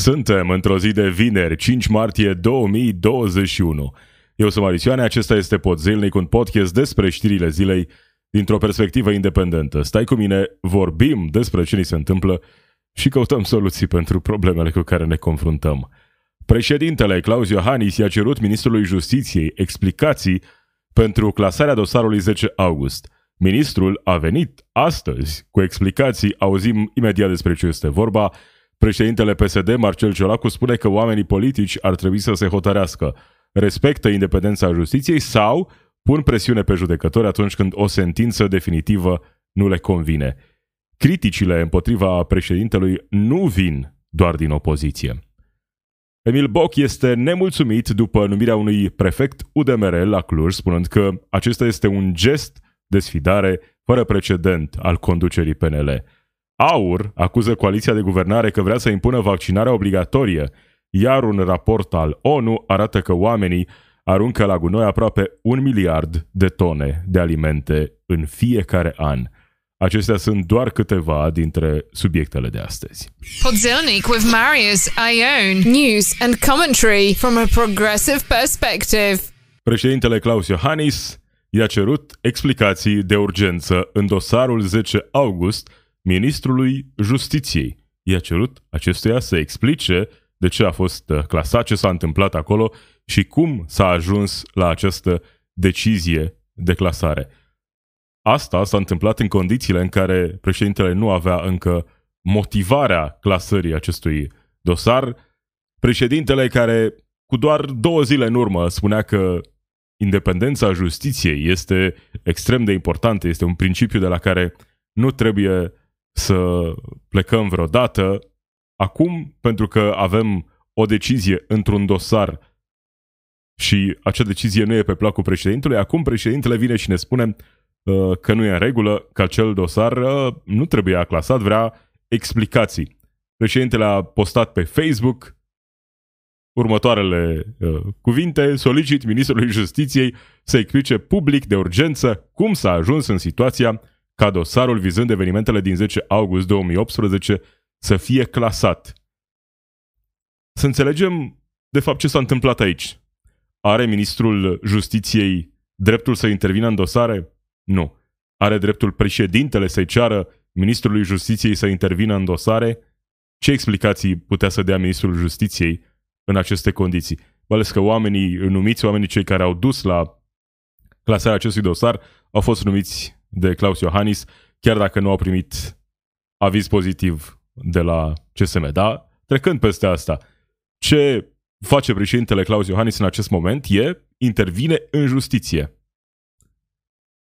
Suntem într-o zi de vineri, 5 martie 2021. Eu sunt Marisioane, acesta este Pod Zilnic, un podcast despre știrile zilei dintr-o perspectivă independentă. Stai cu mine, vorbim despre ce ni se întâmplă și căutăm soluții pentru problemele cu care ne confruntăm. Președintele Claus Iohannis i-a cerut ministrului Justiției explicații pentru clasarea dosarului 10 august. Ministrul a venit astăzi cu explicații, auzim imediat despre ce este vorba, Președintele PSD, Marcel Ciolacu, spune că oamenii politici ar trebui să se hotărească, respectă independența justiției sau pun presiune pe judecători atunci când o sentință definitivă nu le convine. Criticile împotriva președintelui nu vin doar din opoziție. Emil Boc este nemulțumit după numirea unui prefect UDMR la Cluj, spunând că acesta este un gest de sfidare fără precedent al conducerii PNL. AUR acuză coaliția de guvernare că vrea să impună vaccinarea obligatorie, iar un raport al ONU arată că oamenii aruncă la gunoi aproape un miliard de tone de alimente în fiecare an. Acestea sunt doar câteva dintre subiectele de astăzi. Podzilnic with Marius Ion. News and commentary from a progressive perspective. Președintele Claus Iohannis i-a cerut explicații de urgență în dosarul 10 august ministrului Justiției. I-a cerut acestuia să explice de ce a fost uh, clasat, ce s-a întâmplat acolo și cum s-a ajuns la această decizie de clasare. Asta s-a întâmplat în condițiile în care președintele nu avea încă motivarea clasării acestui dosar. Președintele care cu doar două zile în urmă spunea că independența justiției este extrem de importantă, este un principiu de la care nu trebuie să plecăm vreodată. Acum, pentru că avem o decizie într-un dosar și acea decizie nu e pe placul președintelui, acum președintele vine și ne spune uh, că nu e în regulă, că acel dosar uh, nu trebuie clasat, vrea explicații. Președintele a postat pe Facebook următoarele uh, cuvinte, solicit Ministrului Justiției să explice public de urgență cum s-a ajuns în situația ca dosarul vizând evenimentele din 10 august 2018 să fie clasat. Să înțelegem, de fapt, ce s-a întâmplat aici. Are ministrul justiției dreptul să intervină în dosare? Nu. Are dreptul președintele să-i ceară ministrului justiției să intervină în dosare? Ce explicații putea să dea ministrul justiției în aceste condiții? Mai că oamenii numiți, oamenii cei care au dus la clasarea acestui dosar, au fost numiți de Claus Iohannis, chiar dacă nu au primit aviz pozitiv de la CSM. Da? Trecând peste asta, ce face președintele Claus Iohannis în acest moment e intervine în justiție.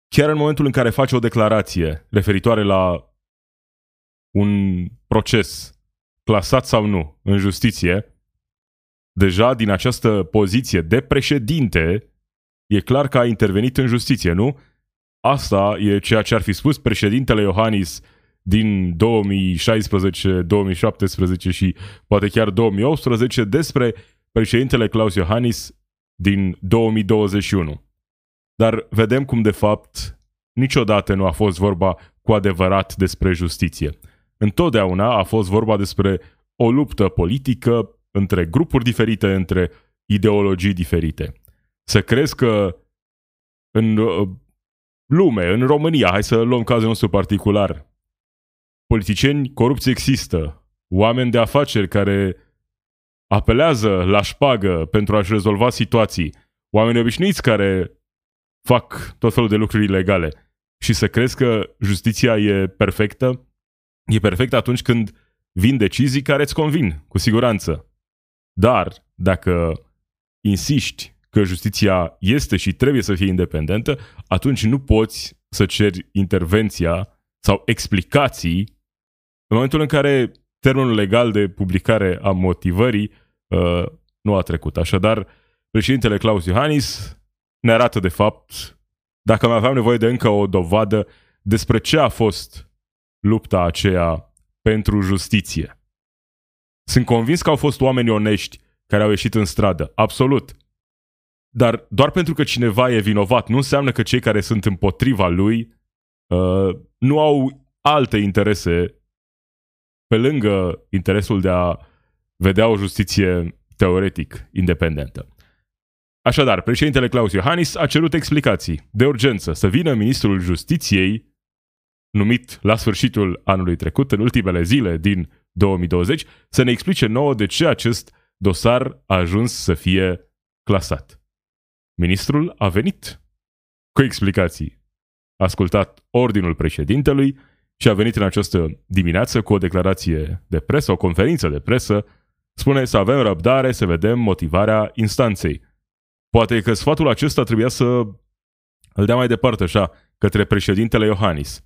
Chiar în momentul în care face o declarație referitoare la un proces clasat sau nu în justiție, deja din această poziție de președinte, e clar că a intervenit în justiție, nu? Asta e ceea ce ar fi spus președintele Iohannis din 2016, 2017 și poate chiar 2018 despre președintele Claus Iohannis din 2021. Dar vedem cum de fapt niciodată nu a fost vorba cu adevărat despre justiție. Întotdeauna a fost vorba despre o luptă politică între grupuri diferite, între ideologii diferite. Să crezi că în lume, în România, hai să luăm cazul nostru particular, politicieni corupți există, oameni de afaceri care apelează la șpagă pentru a-și rezolva situații, oameni obișnuiți care fac tot felul de lucruri ilegale. Și să crezi că justiția e perfectă, e perfectă atunci când vin decizii care îți convin, cu siguranță. Dar, dacă insiști că justiția este și trebuie să fie independentă, atunci nu poți să ceri intervenția sau explicații în momentul în care termenul legal de publicare a motivării uh, nu a trecut. Așadar, președintele Claus Iohannis ne arată de fapt, dacă mai aveam nevoie de încă o dovadă despre ce a fost lupta aceea pentru justiție. Sunt convins că au fost oameni onești care au ieșit în stradă, absolut. Dar doar pentru că cineva e vinovat, nu înseamnă că cei care sunt împotriva lui uh, nu au alte interese pe lângă interesul de a vedea o justiție teoretic independentă. Așadar, președintele Claus Iohannis a cerut explicații de urgență să vină ministrul justiției numit la sfârșitul anului trecut, în ultimele zile din 2020, să ne explice nouă de ce acest dosar a ajuns să fie clasat. Ministrul a venit cu explicații. A ascultat ordinul președintelui și a venit în această dimineață cu o declarație de presă, o conferință de presă, spune să avem răbdare să vedem motivarea instanței. Poate că sfatul acesta trebuia să îl dea mai departe așa, către președintele Iohannis.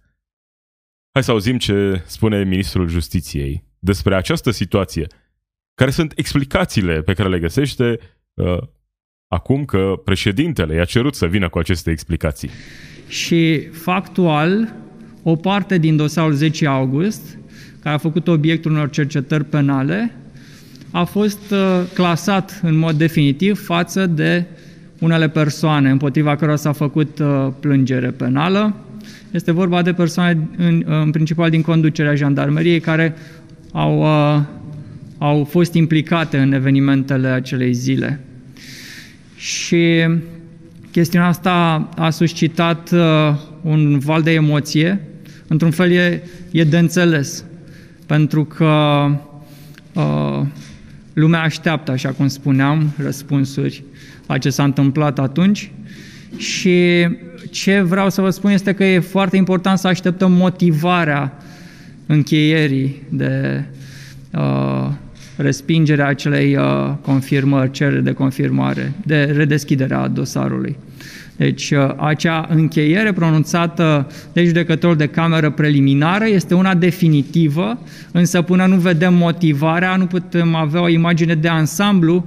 Hai să auzim ce spune ministrul justiției despre această situație. Care sunt explicațiile pe care le găsește uh, acum că președintele i-a cerut să vină cu aceste explicații? Și factual, o parte din dosarul 10 august, care a făcut obiectul unor cercetări penale, a fost uh, clasat în mod definitiv față de unele persoane împotriva cărora s-a făcut uh, plângere penală. Este vorba de persoane în, în principal din conducerea jandarmeriei care au, uh, au fost implicate în evenimentele acelei zile. Și chestiunea asta a suscitat uh, un val de emoție. Într-un fel e, e de înțeles, pentru că uh, lumea așteaptă, așa cum spuneam, răspunsuri la ce s-a întâmplat atunci și ce vreau să vă spun este că e foarte important să așteptăm motivarea încheierii de uh, respingerea acelei uh, confirmări, cerere de confirmare, de redeschidere a dosarului. Deci, uh, acea încheiere pronunțată de judecătorul de cameră preliminară este una definitivă, însă până nu vedem motivarea, nu putem avea o imagine de ansamblu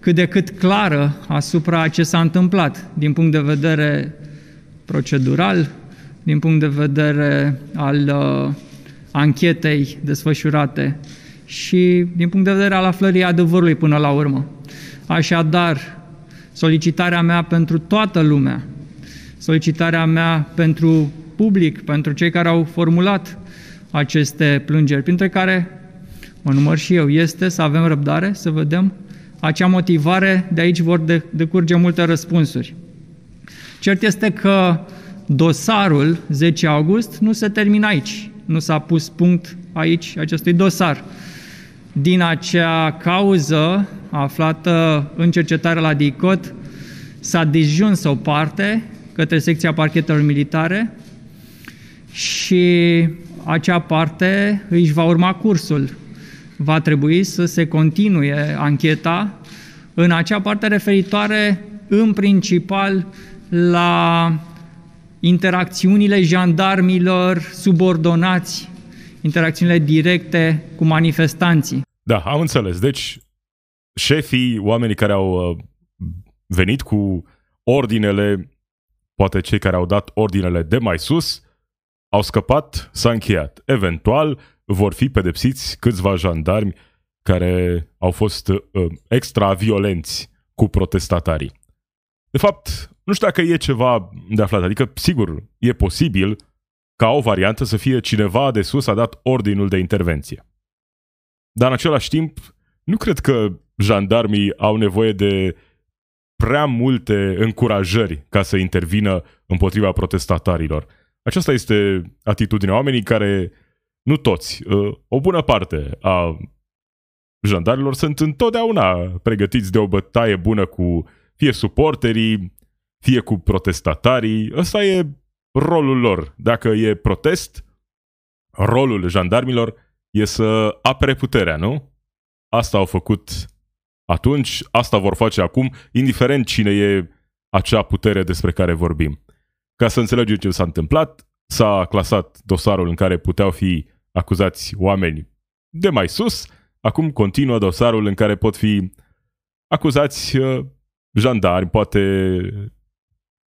cât de cât clară asupra ce s-a întâmplat din punct de vedere procedural, din punct de vedere al uh, anchetei desfășurate și din punct de vedere al aflării adevărului până la urmă. Așadar, solicitarea mea pentru toată lumea, solicitarea mea pentru public, pentru cei care au formulat aceste plângeri, printre care mă număr și eu, este să avem răbdare, să vedem acea motivare, de aici vor decurge multe răspunsuri. Cert este că dosarul 10 august nu se termină aici, nu s-a pus punct aici acestui dosar. Din acea cauză aflată în cercetare la DICOT, s-a disjuns o parte către secția parchetelor militare și acea parte își va urma cursul. Va trebui să se continue ancheta în acea parte referitoare în principal la interacțiunile jandarmilor subordonați, interacțiunile directe cu manifestanții. Da, am înțeles. Deci, șefii, oamenii care au uh, venit cu ordinele, poate cei care au dat ordinele de mai sus, au scăpat, s-a încheiat. Eventual, vor fi pedepsiți câțiva jandarmi care au fost uh, extra violenți cu protestatarii. De fapt, nu știu dacă e ceva de aflat, adică, sigur, e posibil ca o variantă să fie cineva de sus a dat ordinul de intervenție. Dar în același timp, nu cred că jandarmii au nevoie de prea multe încurajări ca să intervină împotriva protestatarilor. Aceasta este atitudinea oamenii care nu toți, uh, o bună parte a jandarilor sunt întotdeauna pregătiți de o bătaie bună cu fie suporterii, fie cu protestatarii. Ăsta e rolul lor. Dacă e protest, rolul jandarmilor e să apere puterea, nu? Asta au făcut atunci, asta vor face acum, indiferent cine e acea putere despre care vorbim. Ca să înțelegem ce s-a întâmplat, s-a clasat dosarul în care puteau fi acuzați oameni de mai sus, acum continuă dosarul în care pot fi acuzați uh, jandarmi, poate,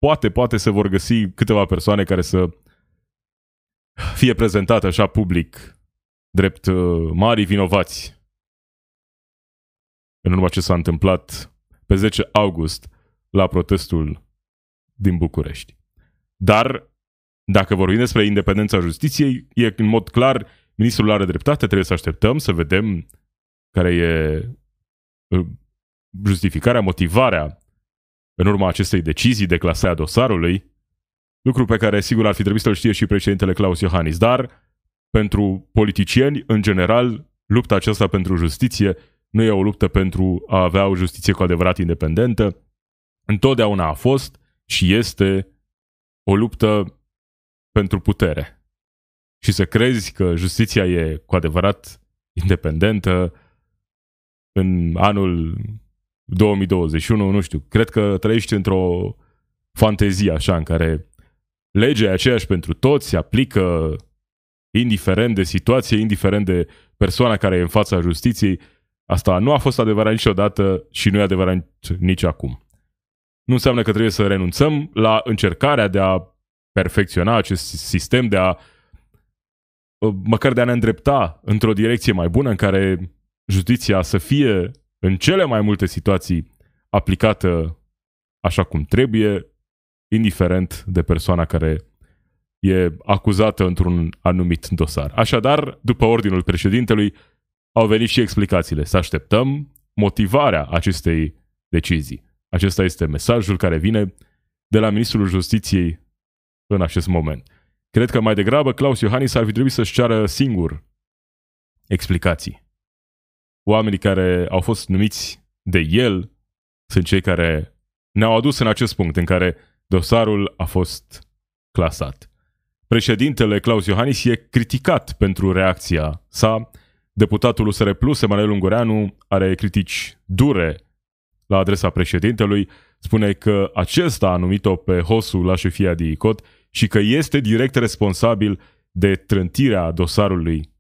poate, poate se vor găsi câteva persoane care să fie prezentate așa public drept uh, mari vinovați în urma ce s-a întâmplat pe 10 august la protestul din București. Dar dacă vorbim despre independența justiției, e în mod clar, ministrul are dreptate, trebuie să așteptăm să vedem care e uh, justificarea, motivarea în urma acestei decizii de clasare a dosarului, lucru pe care sigur ar fi trebuit să-l știe și președintele Claus Iohannis, dar pentru politicieni, în general, lupta aceasta pentru justiție nu e o luptă pentru a avea o justiție cu adevărat independentă, întotdeauna a fost și este o luptă pentru putere. Și să crezi că justiția e cu adevărat independentă în anul 2021, nu știu, cred că trăiești într-o fantezie așa în care legea e aceeași pentru toți, se aplică indiferent de situație, indiferent de persoana care e în fața justiției. Asta nu a fost adevărat niciodată și nu e adevărat nici acum. Nu înseamnă că trebuie să renunțăm la încercarea de a perfecționa acest sistem, de a măcar de a ne îndrepta într-o direcție mai bună în care justiția să fie în cele mai multe situații aplicată așa cum trebuie, indiferent de persoana care e acuzată într-un anumit dosar. Așadar, după ordinul președintelui, au venit și explicațiile. Să așteptăm motivarea acestei decizii. Acesta este mesajul care vine de la Ministrul Justiției în acest moment. Cred că mai degrabă Claus Iohannis ar fi trebuit să-și ceară singur explicații. Oamenii care au fost numiți de el sunt cei care ne-au adus în acest punct în care dosarul a fost clasat. Președintele Claus Iohannis e criticat pentru reacția sa. Deputatul USR Plus, Emanuel Ungureanu, are critici dure la adresa președintelui. Spune că acesta a numit-o pe Hosu la șefia de ICOT și că este direct responsabil de trântirea dosarului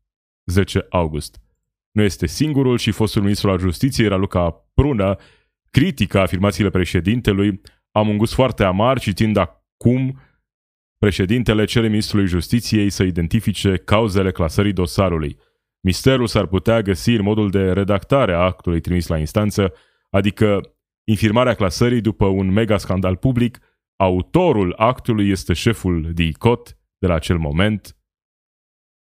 10 august. Nu este singurul și fostul ministru al justiției, Raluca Prună, critică afirmațiile președintelui, am un gust foarte amar citind acum președintele cere ministrului justiției să identifice cauzele clasării dosarului. Misterul s-ar putea găsi în modul de redactare a actului trimis la instanță, adică infirmarea clasării după un mega scandal public, autorul actului este șeful DICOT de la acel moment,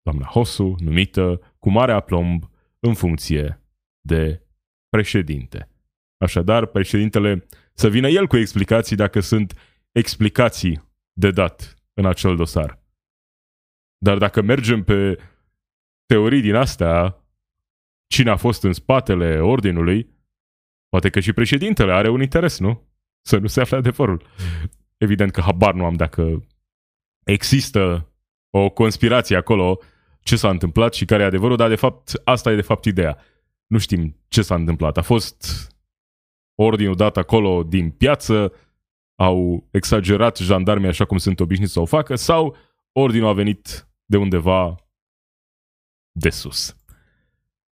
doamna Hosu, numită cu mare aplomb în funcție de președinte. Așadar, președintele să vină el cu explicații dacă sunt explicații de dat în acel dosar. Dar dacă mergem pe teorii din astea, cine a fost în spatele ordinului, poate că și președintele are un interes, nu? Să nu se afle adevărul. Evident că habar nu am dacă există o conspirație acolo, ce s-a întâmplat și care e adevărul, dar de fapt asta e de fapt ideea. Nu știm ce s-a întâmplat. A fost ordinul dat acolo din piață, au exagerat jandarmii așa cum sunt obișnuiți să o facă, sau ordinul a venit de undeva de sus.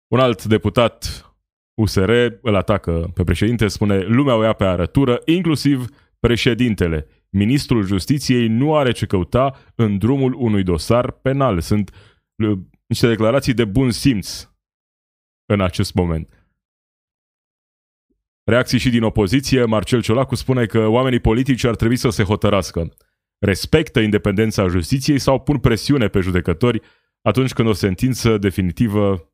Un alt deputat USR îl atacă pe președinte, spune lumea o ia pe arătură, inclusiv președintele. Ministrul Justiției nu are ce căuta în drumul unui dosar penal. Sunt uh, niște declarații de bun simț în acest moment. Reacții și din opoziție, Marcel Ciolacu spune că oamenii politici ar trebui să se hotărască. Respectă independența justiției sau pun presiune pe judecători atunci când o sentință definitivă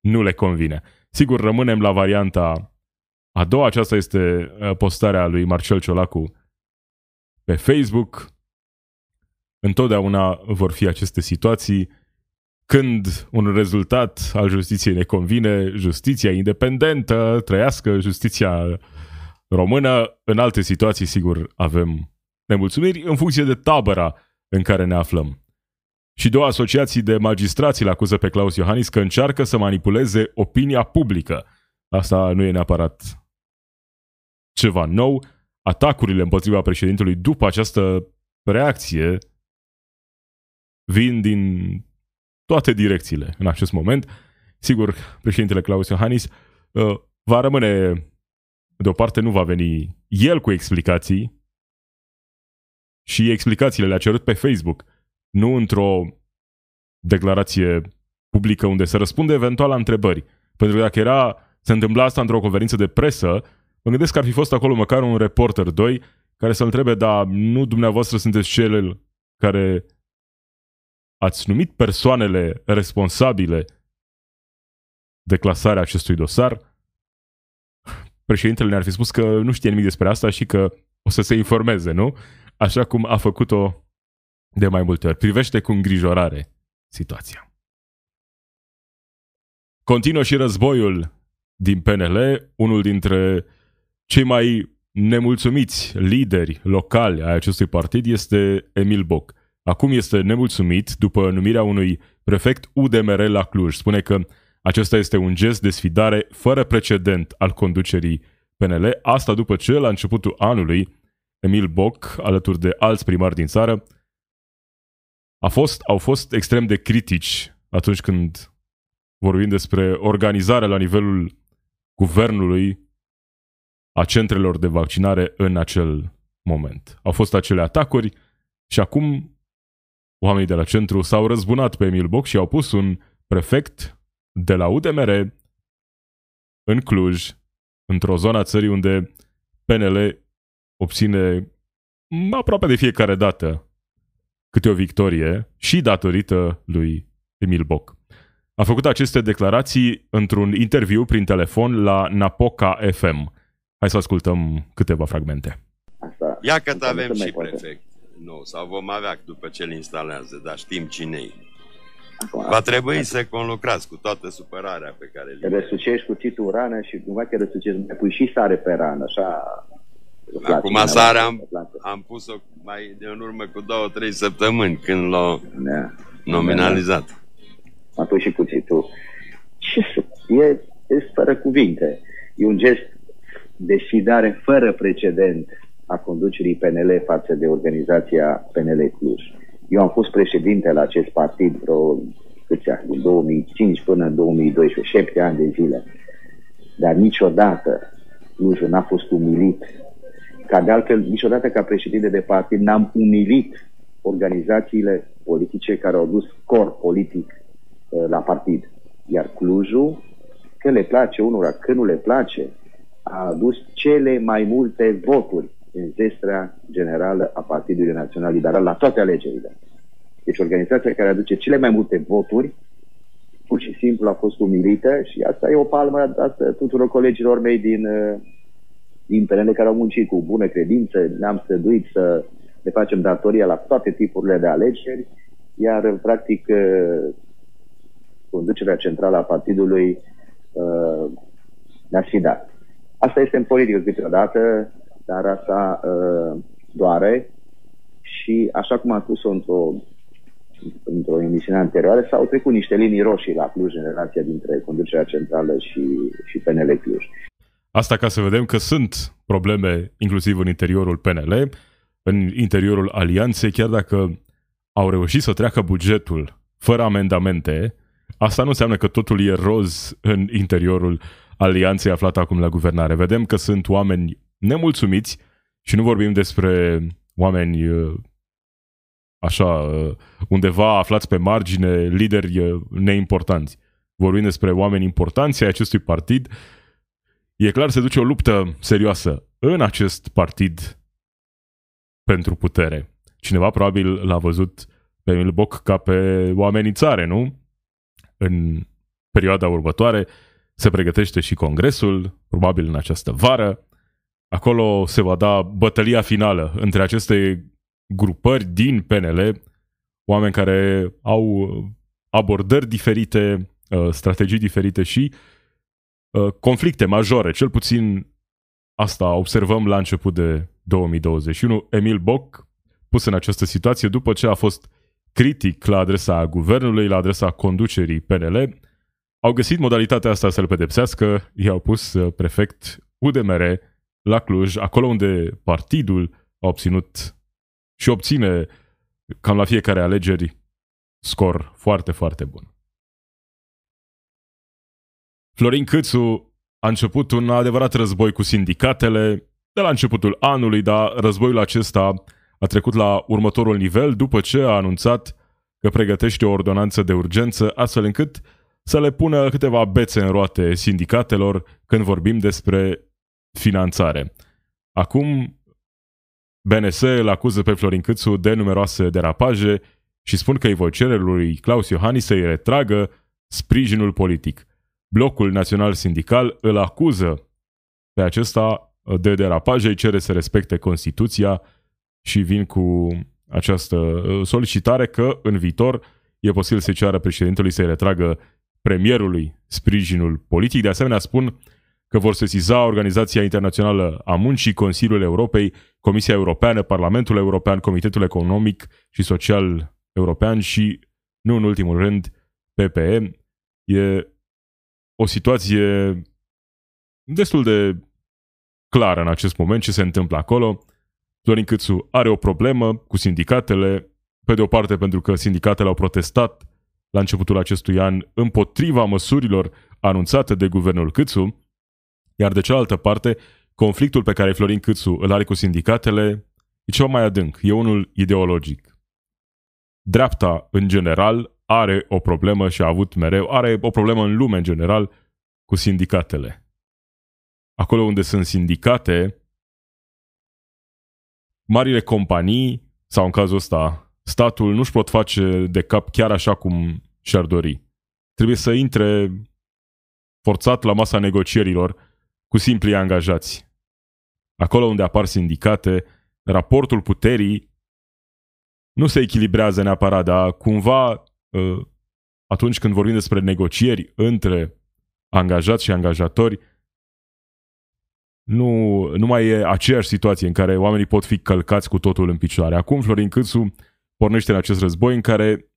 nu le convine. Sigur, rămânem la varianta a doua. Aceasta este uh, postarea lui Marcel Ciolacu pe Facebook. Întotdeauna vor fi aceste situații când un rezultat al justiției ne convine, justiția independentă, trăiască justiția română, în alte situații, sigur, avem nemulțumiri în funcție de tabăra în care ne aflăm. Și două asociații de magistrați îl acuză pe Claus Iohannis că încearcă să manipuleze opinia publică. Asta nu e neapărat ceva nou. Atacurile împotriva președintelui după această reacție vin din toate direcțiile în acest moment. Sigur, președintele Claus Iohannis uh, va rămâne, de o parte nu va veni el cu explicații și explicațiile le-a cerut pe Facebook, nu într-o declarație publică unde să răspunde eventual la întrebări. Pentru că dacă era, se întâmpla asta într-o conferință de presă, mă gândesc că ar fi fost acolo măcar un reporter, doi, care să-l întrebe, dar nu dumneavoastră sunteți cel care ați numit persoanele responsabile declasarea acestui dosar. Președintele ne-ar fi spus că nu știe nimic despre asta și că o să se informeze, nu? Așa cum a făcut-o de mai multe ori. Privește cu îngrijorare situația. Continuă și războiul din PNL, unul dintre cei mai nemulțumiți lideri locali ai acestui partid este Emil Boc. Acum este nemulțumit după numirea unui prefect UDMR la Cluj. Spune că acesta este un gest de sfidare fără precedent al conducerii PNL, asta după ce, la începutul anului, Emil Boc, alături de alți primari din țară, a fost, au fost extrem de critici atunci când vorbim despre organizarea la nivelul guvernului a centrelor de vaccinare în acel moment. Au fost acele atacuri și acum oamenii de la centru s-au răzbunat pe Emil Boc și au pus un prefect de la UDMR în Cluj, într-o zonă a țării unde PNL obține aproape de fiecare dată câte o victorie și datorită lui Emil Boc. A făcut aceste declarații într-un interviu prin telefon la Napoca FM. Hai să ascultăm câteva fragmente. Asta Ia că avem se mai și poate. prefect nou, sau vom avea după ce îl instalează, dar știm cine e. Acum, Va trebui să conlucrați cu toată supărarea pe care Te le răsucești cuțitul în rană și cumva te răsucești, mai pui și sare pe rană, așa... îți place Acum cineva, sarea am, îți place. am pus-o mai de în urmă cu două, trei săptămâni când l-au Da. nominalizat. Mai pui și cuțitul. Ce să... E, e fără cuvinte. E un gest de sfidare fără precedent a conducerii PNL față de organizația PNL Cluj. Eu am fost președinte la acest partid vreo câți ani, din 2005 până în 2012, șapte ani de zile. Dar niciodată Clujul n-a fost umilit. Ca de altfel, niciodată ca președinte de partid n-am umilit organizațiile politice care au dus scor politic uh, la partid. Iar Clujul, că le place unora, că nu le place, a adus cele mai multe voturi în zestrea generală a Partidului Național Liberal la toate alegerile. Deci organizația care aduce cele mai multe voturi, pur și simplu a fost umilită și asta e o palmă dată tuturor colegilor mei din, uh, din PNL care au muncit cu bună credință, ne-am străduit să ne facem datoria la toate tipurile de alegeri, iar practic uh, conducerea centrală a partidului uh, ne-a sfidat. Asta este în politică câteodată, dar asta uh, doare și așa cum am spus-o într-o, într-o emisiune anterioară, s-au trecut niște linii roșii la Cluj în relația dintre conducerea centrală și, și PNL Cluj. Asta ca să vedem că sunt probleme inclusiv în interiorul PNL, în interiorul alianței, chiar dacă au reușit să treacă bugetul fără amendamente, asta nu înseamnă că totul e roz în interiorul alianței aflată acum la guvernare. Vedem că sunt oameni nemulțumiți și nu vorbim despre oameni uh, așa, uh, undeva aflați pe margine, lideri uh, neimportanți. Vorbim despre oameni importanți ai acestui partid. E clar, se duce o luptă serioasă în acest partid pentru putere. Cineva probabil l-a văzut pe Emil Boc ca pe o amenințare, nu? În perioada următoare se pregătește și congresul, probabil în această vară. Acolo se va da bătălia finală între aceste grupări din PNL, oameni care au abordări diferite, uh, strategii diferite și uh, conflicte majore. Cel puțin asta observăm la început de 2021. Emil Boc pus în această situație după ce a fost critic la adresa guvernului, la adresa conducerii PNL, au găsit modalitatea asta să-l pedepsească, i-au pus uh, prefect UDMR la Cluj, acolo unde partidul a obținut și obține cam la fiecare alegeri scor foarte, foarte bun. Florin Câțu a început un adevărat război cu sindicatele de la începutul anului, dar războiul acesta a trecut la următorul nivel după ce a anunțat că pregătește o ordonanță de urgență astfel încât să le pună câteva bețe în roate sindicatelor când vorbim despre finanțare. Acum, BNS îl acuză pe Florin Câțu de numeroase derapaje și spun că îi voi cere lui Claus Iohannis să-i retragă sprijinul politic. Blocul Național Sindical îl acuză pe acesta de derapaje, îi cere să respecte Constituția și vin cu această uh, solicitare că în viitor e posibil să ceară președintelui să-i retragă premierului sprijinul politic. De asemenea, spun că vor sesiza Organizația Internațională a Muncii, Consiliul Europei, Comisia Europeană, Parlamentul European, Comitetul Economic și Social European și, nu în ultimul rând, PPE. E o situație destul de clară în acest moment ce se întâmplă acolo. Florin Câțu are o problemă cu sindicatele, pe de o parte pentru că sindicatele au protestat la începutul acestui an împotriva măsurilor anunțate de guvernul Câțu, iar de cealaltă parte, conflictul pe care Florin Câțu îl are cu sindicatele e ceva mai adânc, e unul ideologic. Dreapta, în general, are o problemă și a avut mereu, are o problemă în lume, în general, cu sindicatele. Acolo unde sunt sindicate, marile companii, sau în cazul ăsta, statul nu-și pot face de cap chiar așa cum și-ar dori. Trebuie să intre forțat la masa negocierilor cu simpli angajați. Acolo unde apar sindicate, raportul puterii nu se echilibrează neapărat, dar cumva ă, atunci când vorbim despre negocieri între angajați și angajatori, nu, nu mai e aceeași situație în care oamenii pot fi călcați cu totul în picioare. Acum Florin Câțu pornește în acest război în care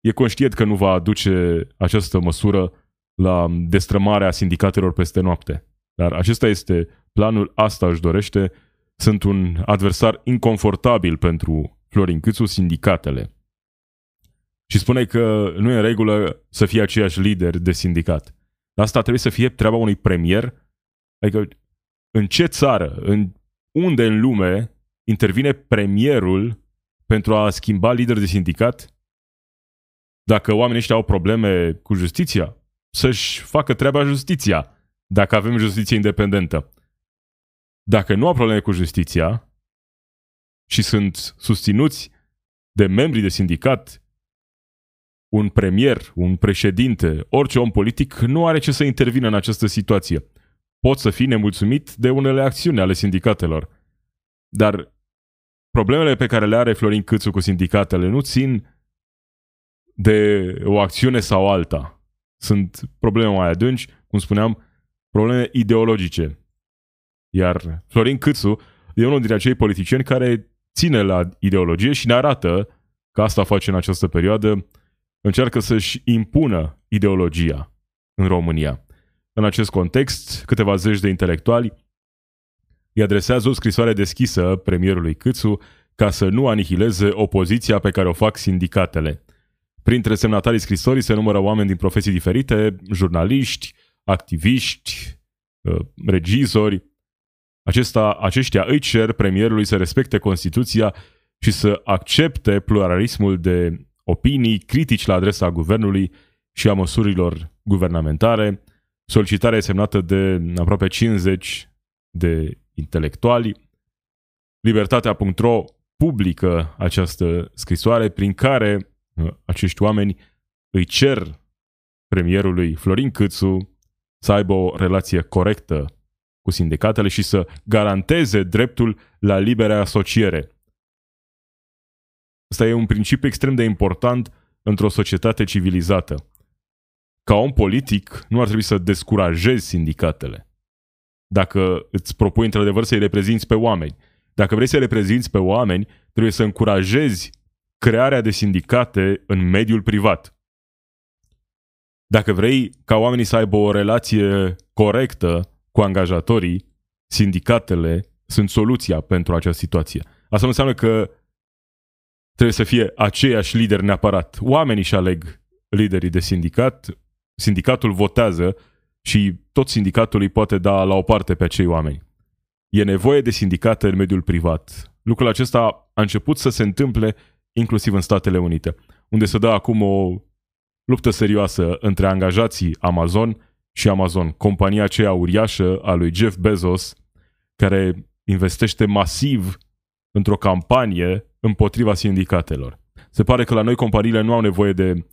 e conștient că nu va aduce această măsură la destrămarea sindicatelor peste noapte. Dar acesta este planul, asta își dorește. Sunt un adversar inconfortabil pentru Florin Câțu, sindicatele. Și spune că nu e în regulă să fie aceiași lider de sindicat. Asta trebuie să fie treaba unui premier. Adică în ce țară, în unde în lume intervine premierul pentru a schimba lider de sindicat? Dacă oamenii ăștia au probleme cu justiția, să-și facă treaba justiția, dacă avem justiție independentă. Dacă nu au probleme cu justiția și sunt susținuți de membri de sindicat, un premier, un președinte, orice om politic nu are ce să intervină în această situație poți să fii nemulțumit de unele acțiuni ale sindicatelor. Dar problemele pe care le are Florin Câțu cu sindicatele nu țin de o acțiune sau alta. Sunt probleme mai adânci, cum spuneam, probleme ideologice. Iar Florin Câțu e unul dintre acei politicieni care ține la ideologie și ne arată că asta face în această perioadă, încearcă să-și impună ideologia în România. În acest context, câteva zeci de intelectuali îi adresează o scrisoare deschisă premierului Câțu ca să nu anihileze opoziția pe care o fac sindicatele. Printre semnatarii scrisorii se numără oameni din profesii diferite, jurnaliști, activiști, uh, regizori. Acesta, aceștia îi cer premierului să respecte Constituția și să accepte pluralismul de opinii critici la adresa guvernului și a măsurilor guvernamentare, Solicitarea semnată de aproape 50 de intelectuali. Libertatea.ro publică această scrisoare prin care uh, acești oameni îi cer premierului Florin Câțu să aibă o relație corectă cu sindicatele și să garanteze dreptul la liberă asociere. Asta e un principiu extrem de important într-o societate civilizată ca om politic, nu ar trebui să descurajezi sindicatele. Dacă îți propui într-adevăr să-i reprezinți pe oameni. Dacă vrei să reprezinți pe oameni, trebuie să încurajezi crearea de sindicate în mediul privat. Dacă vrei ca oamenii să aibă o relație corectă cu angajatorii, sindicatele sunt soluția pentru această situație. Asta nu înseamnă că trebuie să fie aceiași lideri neapărat. Oamenii și aleg liderii de sindicat, sindicatul votează și tot sindicatul îi poate da la o parte pe acei oameni. E nevoie de sindicate în mediul privat. Lucrul acesta a început să se întâmple inclusiv în Statele Unite, unde se dă acum o luptă serioasă între angajații Amazon și Amazon, compania aceea uriașă a lui Jeff Bezos, care investește masiv într-o campanie împotriva sindicatelor. Se pare că la noi companiile nu au nevoie de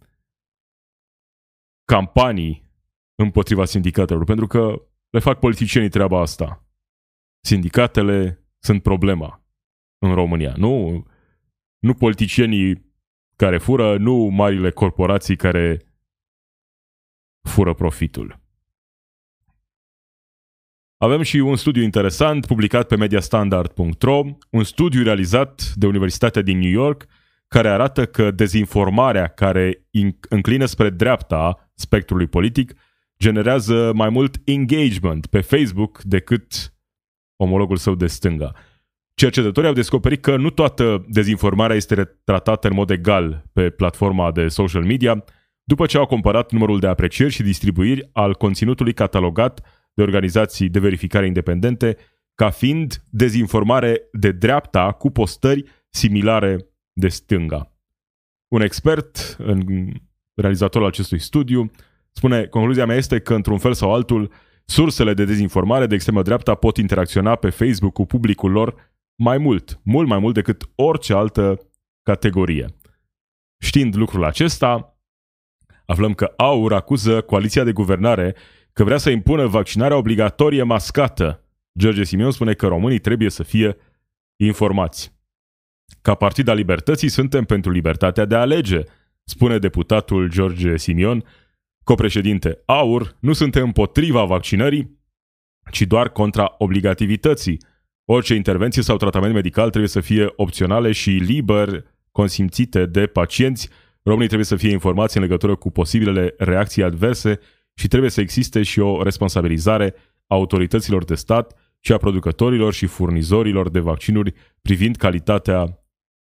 campanii împotriva sindicatelor, pentru că le fac politicienii treaba asta. Sindicatele sunt problema în România. Nu, nu politicienii care fură, nu marile corporații care fură profitul. Avem și un studiu interesant publicat pe mediastandard.ro, un studiu realizat de Universitatea din New York care arată că dezinformarea care înclină spre dreapta spectrului politic generează mai mult engagement pe Facebook decât omologul său de stânga. Cercetătorii au descoperit că nu toată dezinformarea este tratată în mod egal pe platforma de social media, după ce au comparat numărul de aprecieri și distribuiri al conținutului catalogat de organizații de verificare independente ca fiind dezinformare de dreapta cu postări similare de stânga. Un expert, în realizatorul acestui studiu, spune, concluzia mea este că, într-un fel sau altul, sursele de dezinformare de extremă dreapta pot interacționa pe Facebook cu publicul lor mai mult, mult mai mult decât orice altă categorie. Știind lucrul acesta, aflăm că AUR acuză coaliția de guvernare că vrea să impună vaccinarea obligatorie mascată. George Simion spune că românii trebuie să fie informați. Ca Partid al Libertății suntem pentru libertatea de a alege, spune deputatul George Simion, copreședinte AUR, nu suntem împotriva vaccinării, ci doar contra obligativității. Orice intervenție sau tratament medical trebuie să fie opționale și liber consimțite de pacienți. Românii trebuie să fie informați în legătură cu posibilele reacții adverse și trebuie să existe și o responsabilizare a autorităților de stat și a producătorilor și furnizorilor de vaccinuri privind calitatea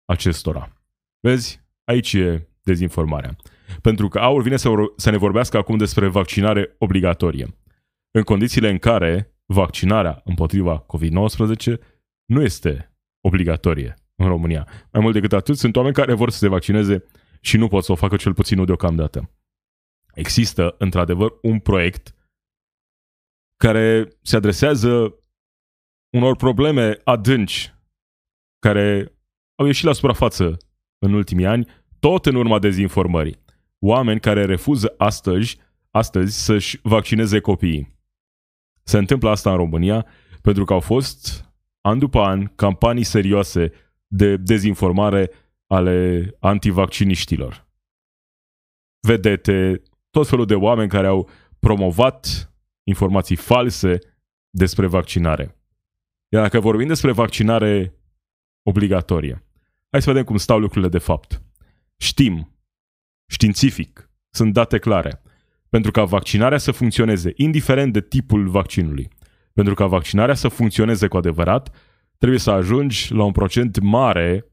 acestora. Vezi, aici e dezinformarea. Pentru că AUR vine să, să ne vorbească acum despre vaccinare obligatorie. În condițiile în care vaccinarea împotriva COVID-19 nu este obligatorie în România. Mai mult decât atât, sunt oameni care vor să se vaccineze și nu pot să o facă cel puțin nu deocamdată. Există, într-adevăr, un proiect care se adresează unor probleme adânci care au ieșit la suprafață în ultimii ani, tot în urma dezinformării. Oameni care refuză astăzi, astăzi să-și vaccineze copiii. Se întâmplă asta în România pentru că au fost, an după an, campanii serioase de dezinformare ale antivacciniștilor. Vedete, tot felul de oameni care au promovat informații false despre vaccinare. Iar dacă vorbim despre vaccinare obligatorie, hai să vedem cum stau lucrurile de fapt. Știm, științific, sunt date clare. Pentru ca vaccinarea să funcționeze, indiferent de tipul vaccinului, pentru ca vaccinarea să funcționeze cu adevărat, trebuie să ajungi la un procent mare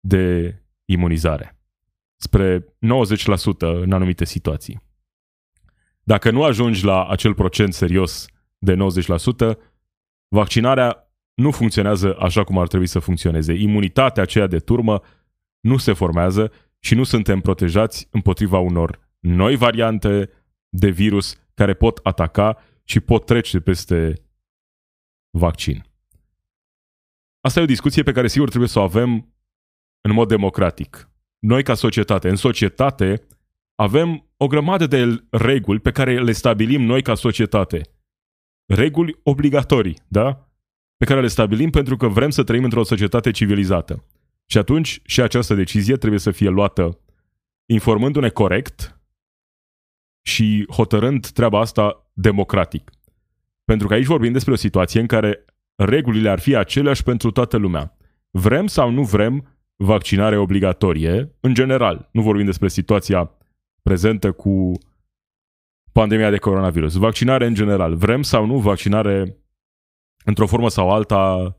de imunizare spre 90% în anumite situații. Dacă nu ajungi la acel procent serios de 90%, vaccinarea nu funcționează așa cum ar trebui să funcționeze. Imunitatea aceea de turmă nu se formează și nu suntem protejați împotriva unor noi variante de virus care pot ataca și pot trece peste vaccin. Asta e o discuție pe care sigur trebuie să o avem în mod democratic noi ca societate, în societate, avem o grămadă de reguli pe care le stabilim noi ca societate. Reguli obligatorii, da? Pe care le stabilim pentru că vrem să trăim într-o societate civilizată. Și atunci și această decizie trebuie să fie luată informându-ne corect și hotărând treaba asta democratic. Pentru că aici vorbim despre o situație în care regulile ar fi aceleași pentru toată lumea. Vrem sau nu vrem vaccinare obligatorie, în general, nu vorbim despre situația prezentă cu pandemia de coronavirus. Vaccinare în general. Vrem sau nu vaccinare într-o formă sau alta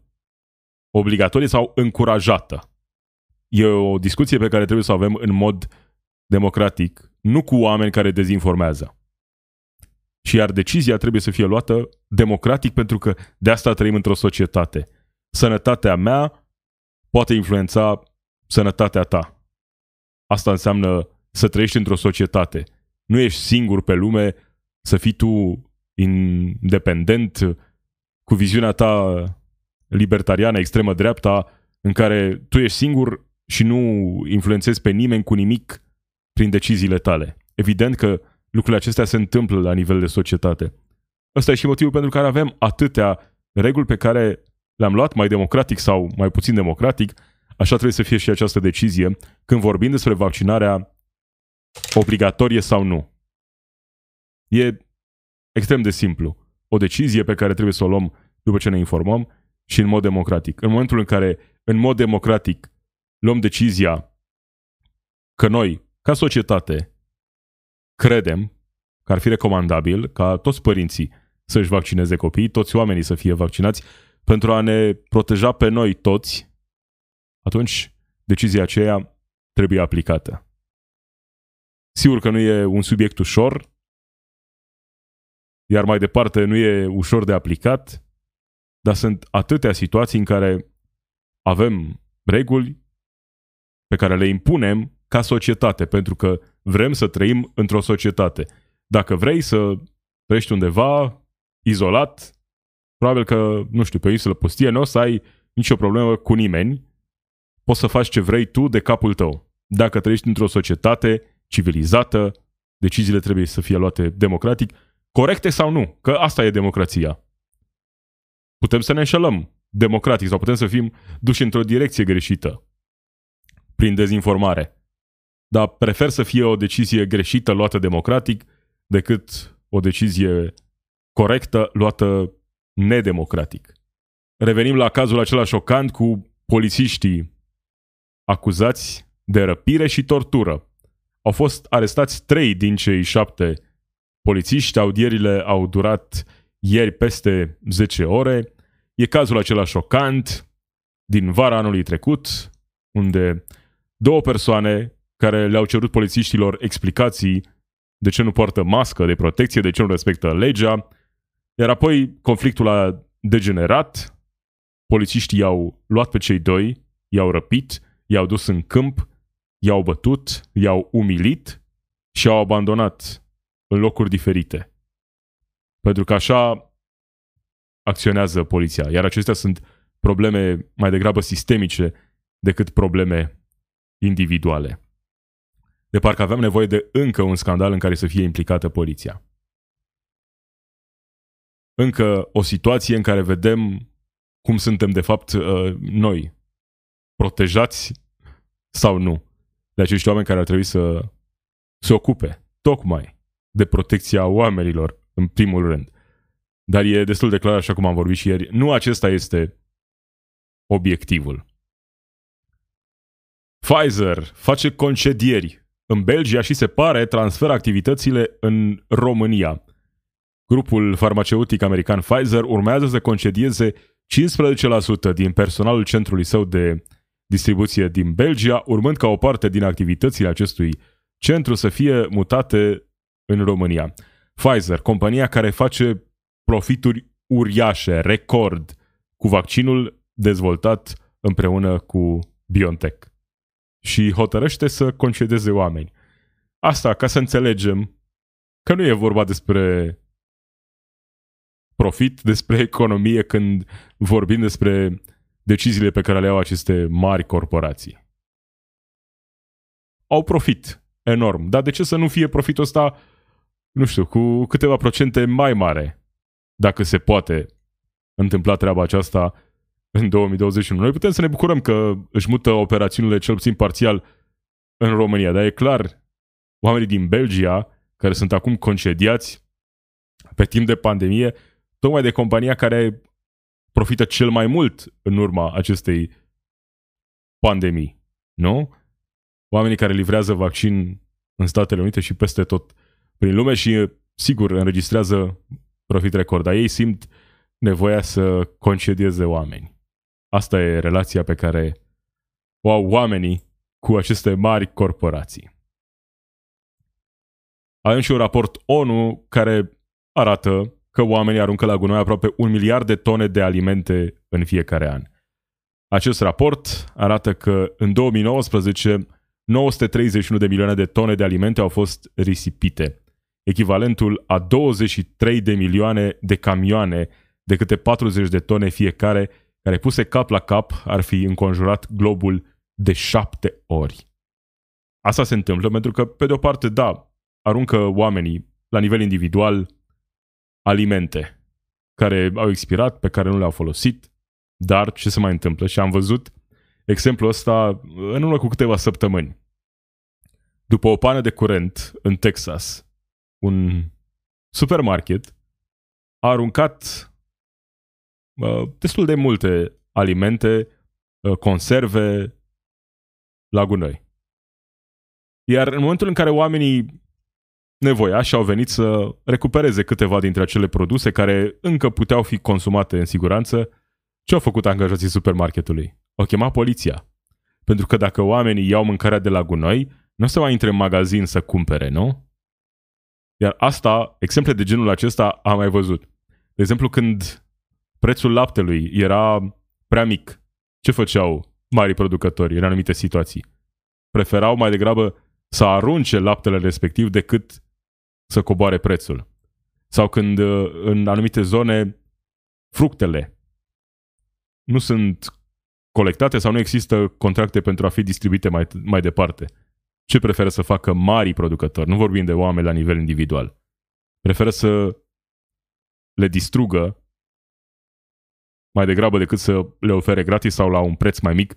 obligatorie sau încurajată. E o discuție pe care trebuie să o avem în mod democratic, nu cu oameni care dezinformează. Și iar decizia trebuie să fie luată democratic pentru că de asta trăim într-o societate. Sănătatea mea poate influența sănătatea ta. Asta înseamnă să trăiești într-o societate. Nu ești singur pe lume, să fii tu independent, cu viziunea ta libertariană, extremă dreapta, în care tu ești singur și nu influențezi pe nimeni cu nimic prin deciziile tale. Evident că lucrurile acestea se întâmplă la nivel de societate. Ăsta e și motivul pentru care avem atâtea reguli pe care le-am luat mai democratic sau mai puțin democratic, așa trebuie să fie și această decizie când vorbim despre vaccinarea obligatorie sau nu. E extrem de simplu. O decizie pe care trebuie să o luăm după ce ne informăm și în mod democratic. În momentul în care, în mod democratic, luăm decizia că noi, ca societate, credem că ar fi recomandabil ca toți părinții să-și vaccineze copiii, toți oamenii să fie vaccinați, pentru a ne proteja pe noi toți, atunci decizia aceea trebuie aplicată. Sigur că nu e un subiect ușor, iar mai departe nu e ușor de aplicat, dar sunt atâtea situații în care avem reguli pe care le impunem ca societate, pentru că vrem să trăim într-o societate. Dacă vrei să trăiești undeva izolat, probabil că, nu știu, pe o insulă pustie, nu o să ai nicio problemă cu nimeni, poți să faci ce vrei tu de capul tău. Dacă trăiești într-o societate civilizată, deciziile trebuie să fie luate democratic, corecte sau nu, că asta e democrația. Putem să ne înșelăm democratic sau putem să fim duși într-o direcție greșită prin dezinformare. Dar prefer să fie o decizie greșită luată democratic decât o decizie corectă luată nedemocratic. Revenim la cazul acela șocant cu polițiștii acuzați de răpire și tortură. Au fost arestați trei din cei șapte polițiști, audierile au durat ieri peste 10 ore. E cazul acela șocant din vara anului trecut, unde două persoane care le-au cerut polițiștilor explicații de ce nu poartă mască de protecție, de ce nu respectă legea, iar apoi conflictul a degenerat, polițiștii i-au luat pe cei doi, i-au răpit, i-au dus în câmp, i-au bătut, i-au umilit și au abandonat în locuri diferite. Pentru că așa acționează poliția. Iar acestea sunt probleme mai degrabă sistemice decât probleme individuale. De parcă avem nevoie de încă un scandal în care să fie implicată poliția. Încă o situație în care vedem cum suntem de fapt uh, noi, protejați sau nu, de acești oameni care ar trebui să se ocupe tocmai de protecția oamenilor în primul rând. Dar e destul de clar, așa cum am vorbit și ieri, nu acesta este obiectivul. Pfizer face concedieri în Belgia și se pare transferă activitățile în România. Grupul farmaceutic american Pfizer urmează să concedieze 15% din personalul centrului său de distribuție din Belgia, urmând ca o parte din activitățile acestui centru să fie mutate în România. Pfizer, compania care face profituri uriașe, record, cu vaccinul dezvoltat împreună cu BioNTech. Și hotărăște să concedeze oameni. Asta ca să înțelegem că nu e vorba despre profit, despre economie când vorbim despre deciziile pe care le au aceste mari corporații. Au profit enorm, dar de ce să nu fie profitul ăsta, nu știu, cu câteva procente mai mare dacă se poate întâmpla treaba aceasta în 2021. Noi putem să ne bucurăm că își mută operațiunile cel puțin parțial în România, dar e clar, oamenii din Belgia, care sunt acum concediați pe timp de pandemie, tocmai de compania care profită cel mai mult în urma acestei pandemii, nu? Oamenii care livrează vaccin în Statele Unite și peste tot prin lume și, sigur, înregistrează profit record, dar ei simt nevoia să concedieze oameni. Asta e relația pe care o au oamenii cu aceste mari corporații. Avem și un raport ONU care arată că oamenii aruncă la gunoi aproape un miliard de tone de alimente în fiecare an. Acest raport arată că în 2019 931 de milioane de tone de alimente au fost risipite, echivalentul a 23 de milioane de camioane de câte 40 de tone fiecare, care puse cap la cap ar fi înconjurat globul de șapte ori. Asta se întâmplă pentru că, pe de o parte, da, aruncă oamenii la nivel individual alimente care au expirat, pe care nu le-au folosit, dar ce se mai întâmplă? Și am văzut exemplul ăsta în urmă cu câteva săptămâni. După o pană de curent în Texas, un supermarket a aruncat uh, destul de multe alimente, uh, conserve la gunoi. Iar în momentul în care oamenii nevoiași au venit să recupereze câteva dintre acele produse care încă puteau fi consumate în siguranță, ce au făcut angajații supermarketului? Au chemat poliția. Pentru că dacă oamenii iau mâncarea de la gunoi, nu o să mai intre în magazin să cumpere, nu? Iar asta, exemple de genul acesta am mai văzut. De exemplu, când prețul laptelui era prea mic, ce făceau mari producători în anumite situații? Preferau mai degrabă să arunce laptele respectiv decât să coboare prețul. Sau când în anumite zone fructele nu sunt colectate sau nu există contracte pentru a fi distribuite mai, mai departe. Ce preferă să facă mari producători? Nu vorbim de oameni la nivel individual. Preferă să le distrugă mai degrabă decât să le ofere gratis sau la un preț mai mic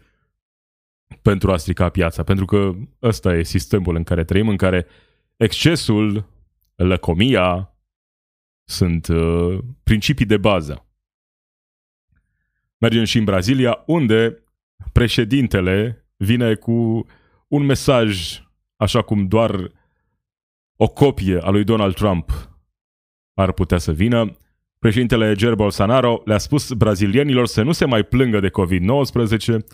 pentru a strica piața. Pentru că ăsta e sistemul în care trăim, în care excesul, lăcomia sunt uh, principii de bază. Mergem și în Brazilia, unde președintele vine cu un mesaj, așa cum doar o copie a lui Donald Trump ar putea să vină. Președintele Jair Bolsonaro le-a spus brazilienilor să nu se mai plângă de COVID-19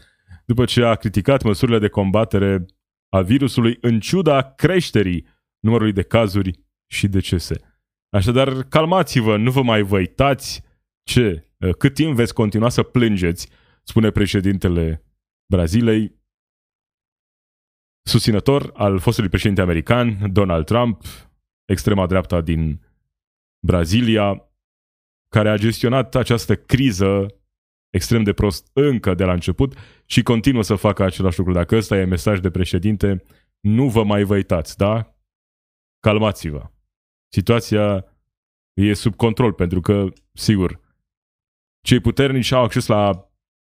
după ce a criticat măsurile de combatere a virusului în ciuda creșterii numărului de cazuri și decese. Așadar, calmați-vă, nu vă mai văitați ce, cât timp veți continua să plângeți, spune președintele Brazilei, susținător al fostului președinte american, Donald Trump, extrema dreapta din Brazilia, care a gestionat această criză extrem de prost încă de la început și continuă să facă același lucru. Dacă ăsta e mesaj de președinte, nu vă mai văitați, da? Calmați-vă. Situația e sub control, pentru că, sigur, cei puternici au acces la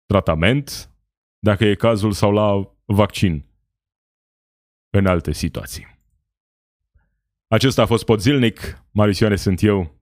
tratament, dacă e cazul, sau la vaccin în alte situații. Acesta a fost Pod Zilnic, Marisioane sunt eu.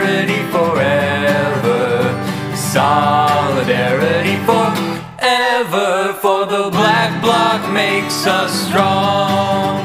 the black bloc makes us strong.